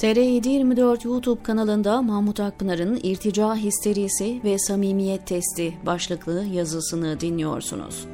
TR724 YouTube kanalında Mahmut Akpınar'ın İrtica Histerisi ve Samimiyet Testi başlıklı yazısını dinliyorsunuz.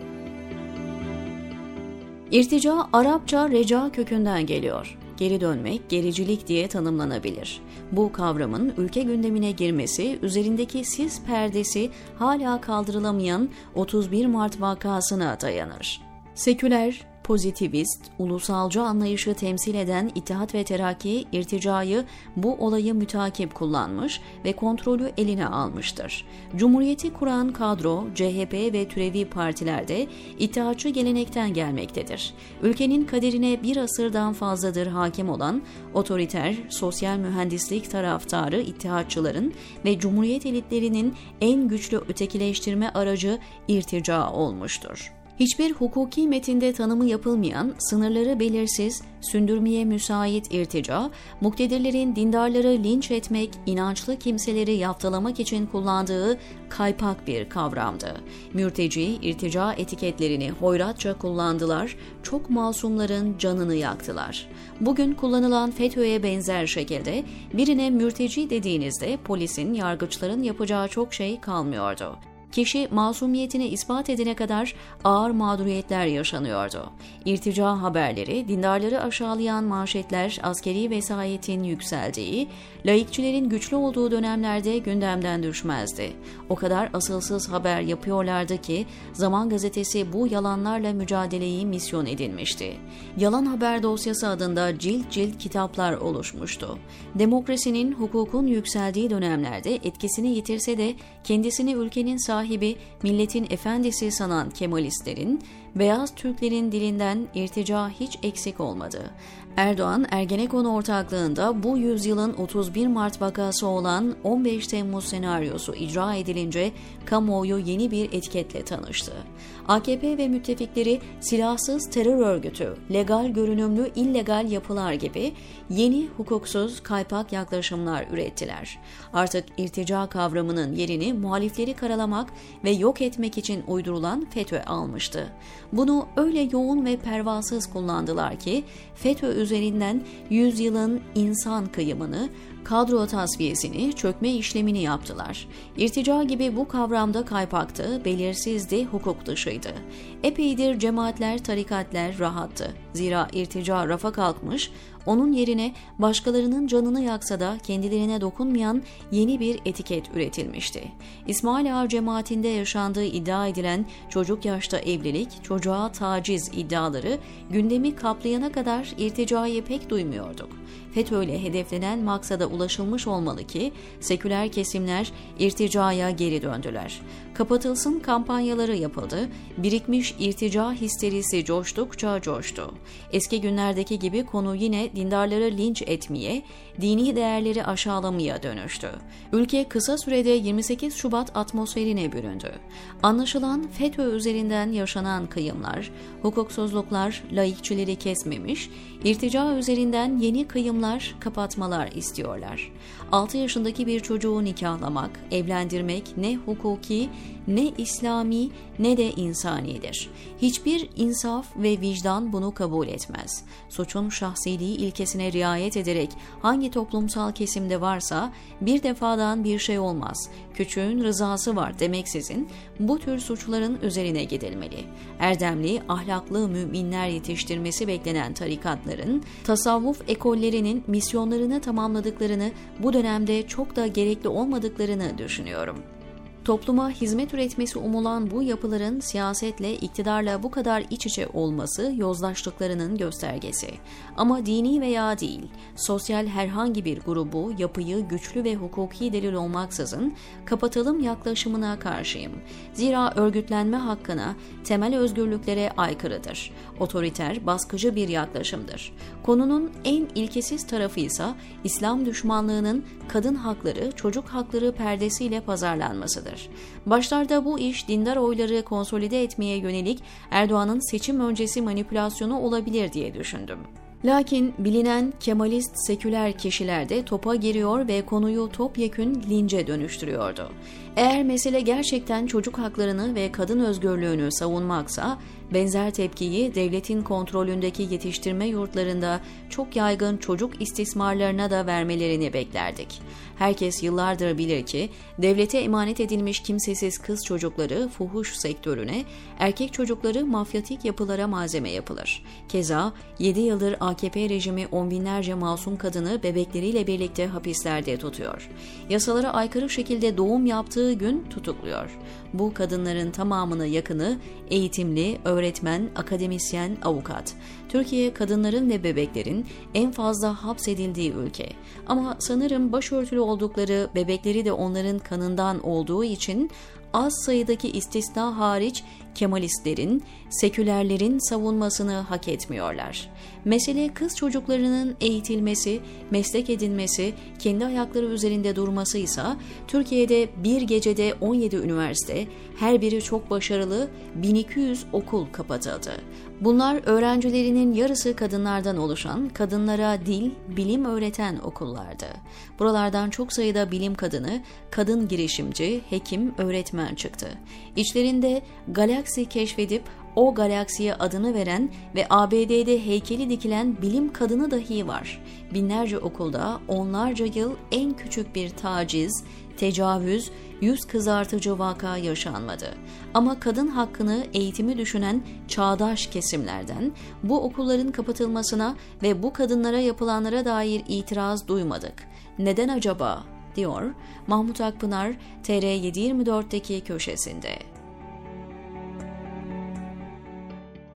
İrtica, Arapça reca kökünden geliyor. Geri dönmek, gericilik diye tanımlanabilir. Bu kavramın ülke gündemine girmesi, üzerindeki sis perdesi hala kaldırılamayan 31 Mart vakasına dayanır. Seküler, pozitivist, ulusalcı anlayışı temsil eden İttihat ve Terakki irticayı bu olayı mütakip kullanmış ve kontrolü eline almıştır. Cumhuriyeti kuran kadro CHP ve türevi partilerde İttihatçı gelenekten gelmektedir. Ülkenin kaderine bir asırdan fazladır hakim olan otoriter, sosyal mühendislik taraftarı İttihatçıların ve Cumhuriyet elitlerinin en güçlü ötekileştirme aracı irtica olmuştur hiçbir hukuki metinde tanımı yapılmayan, sınırları belirsiz, sündürmeye müsait irtica, muktedirlerin dindarları linç etmek, inançlı kimseleri yaftalamak için kullandığı kaypak bir kavramdı. Mürteci, irtica etiketlerini hoyratça kullandılar, çok masumların canını yaktılar. Bugün kullanılan FETÖ'ye benzer şekilde birine mürteci dediğinizde polisin, yargıçların yapacağı çok şey kalmıyordu kişi masumiyetini ispat edene kadar ağır mağduriyetler yaşanıyordu. İrtica haberleri, dindarları aşağılayan manşetler, askeri vesayetin yükseldiği, laikçilerin güçlü olduğu dönemlerde gündemden düşmezdi. O kadar asılsız haber yapıyorlardı ki Zaman Gazetesi bu yalanlarla mücadeleyi misyon edinmişti. Yalan Haber Dosyası adında cilt cilt kitaplar oluşmuştu. Demokrasinin, hukukun yükseldiği dönemlerde etkisini yitirse de kendisini ülkenin sahibi sahibi, milletin efendisi sanan Kemalistlerin, beyaz Türklerin dilinden irtica hiç eksik olmadı. Erdoğan, Ergenekon ortaklığında bu yüzyılın 31 Mart vakası olan 15 Temmuz senaryosu icra edilince kamuoyu yeni bir etiketle tanıştı. AKP ve müttefikleri silahsız terör örgütü, legal görünümlü illegal yapılar gibi yeni hukuksuz kaypak yaklaşımlar ürettiler. Artık irtica kavramının yerini muhalifleri karalamak ve yok etmek için uydurulan FETÖ almıştı. Bunu öyle yoğun ve pervasız kullandılar ki FETÖ üzerinden yüzyılın insan kıyımını, kadro tasfiyesini, çökme işlemini yaptılar. İrtica gibi bu kavramda kaypaktı, belirsizdi, hukuk dışıydı. Epeydir cemaatler, tarikatler rahattı. Zira irtica rafa kalkmış, onun yerine başkalarının canını yaksa da kendilerine dokunmayan yeni bir etiket üretilmişti. İsmail Ağa cemaatinde yaşandığı iddia edilen çocuk yaşta evlilik, çocuğa taciz iddiaları gündemi kaplayana kadar irticayı pek duymuyorduk. FETÖ'yle hedeflenen maksada ulaşılmış olmalı ki seküler kesimler irticaya geri döndüler. Kapatılsın kampanyaları yapıldı, birikmiş irtica histerisi coştukça coştu. Eski günlerdeki gibi konu yine dindarları linç etmeye, dini değerleri aşağılamaya dönüştü. Ülke kısa sürede 28 Şubat atmosferine büründü. Anlaşılan FETÖ üzerinden yaşanan kıyımlar, hukuksuzluklar laikçileri kesmemiş, irtica üzerinden yeni kıyımlar, kapatmalar istiyorlar. 6 yaşındaki bir çocuğu nikahlamak, evlendirmek ne hukuki, ne İslami ne de insanidir. Hiçbir insaf ve vicdan bunu kabul etmez. Suçun şahsiliği ilkesine riayet ederek hangi toplumsal kesimde varsa bir defadan bir şey olmaz. Küçüğün rızası var demeksizin bu tür suçların üzerine gidilmeli. Erdemli, ahlaklı müminler yetiştirmesi beklenen tarikatların, tasavvuf ekollerinin misyonlarını tamamladıklarını bu dönemde çok da gerekli olmadıklarını düşünüyorum. Topluma hizmet üretmesi umulan bu yapıların siyasetle, iktidarla bu kadar iç içe olması yozlaştıklarının göstergesi. Ama dini veya değil, sosyal herhangi bir grubu, yapıyı güçlü ve hukuki delil olmaksızın kapatalım yaklaşımına karşıyım. Zira örgütlenme hakkına, temel özgürlüklere aykırıdır. Otoriter, baskıcı bir yaklaşımdır. Konunun en ilkesiz tarafı ise İslam düşmanlığının kadın hakları, çocuk hakları perdesiyle pazarlanmasıdır vardır. Başlarda bu iş dindar oyları konsolide etmeye yönelik Erdoğan'ın seçim öncesi manipülasyonu olabilir diye düşündüm. Lakin bilinen Kemalist seküler kişiler de topa giriyor ve konuyu topyekün lince dönüştürüyordu. Eğer mesele gerçekten çocuk haklarını ve kadın özgürlüğünü savunmaksa Benzer tepkiyi devletin kontrolündeki yetiştirme yurtlarında çok yaygın çocuk istismarlarına da vermelerini beklerdik. Herkes yıllardır bilir ki devlete emanet edilmiş kimsesiz kız çocukları fuhuş sektörüne, erkek çocukları mafyatik yapılara malzeme yapılır. Keza 7 yıldır AKP rejimi on binlerce masum kadını bebekleriyle birlikte hapislerde tutuyor. Yasalara aykırı şekilde doğum yaptığı gün tutukluyor. Bu kadınların tamamını yakını eğitimli, öğretmen, akademisyen, avukat. Türkiye kadınların ve bebeklerin en fazla hapsedildiği ülke. Ama sanırım başörtülü oldukları, bebekleri de onların kanından olduğu için az sayıdaki istisna hariç Kemalistlerin, sekülerlerin savunmasını hak etmiyorlar. Mesele kız çocuklarının eğitilmesi, meslek edinmesi, kendi ayakları üzerinde durması ise Türkiye'de bir gecede 17 üniversite, her biri çok başarılı 1200 okul kapatıldı. Bunlar öğrencilerinin yarısı kadınlardan oluşan, kadınlara dil, bilim öğreten okullardı. Buralardan çok sayıda bilim kadını, kadın girişimci, hekim, öğretmen çıktı. İçlerinde galaksi keşfedip o galaksiye adını veren ve ABD'de heykeli dikilen bilim kadını dahi var. Binlerce okulda onlarca yıl en küçük bir taciz, tecavüz, yüz kızartıcı vaka yaşanmadı. Ama kadın hakkını eğitimi düşünen çağdaş kesimlerden bu okulların kapatılmasına ve bu kadınlara yapılanlara dair itiraz duymadık. Neden acaba? diyor Mahmut Akpınar TR724'deki köşesinde.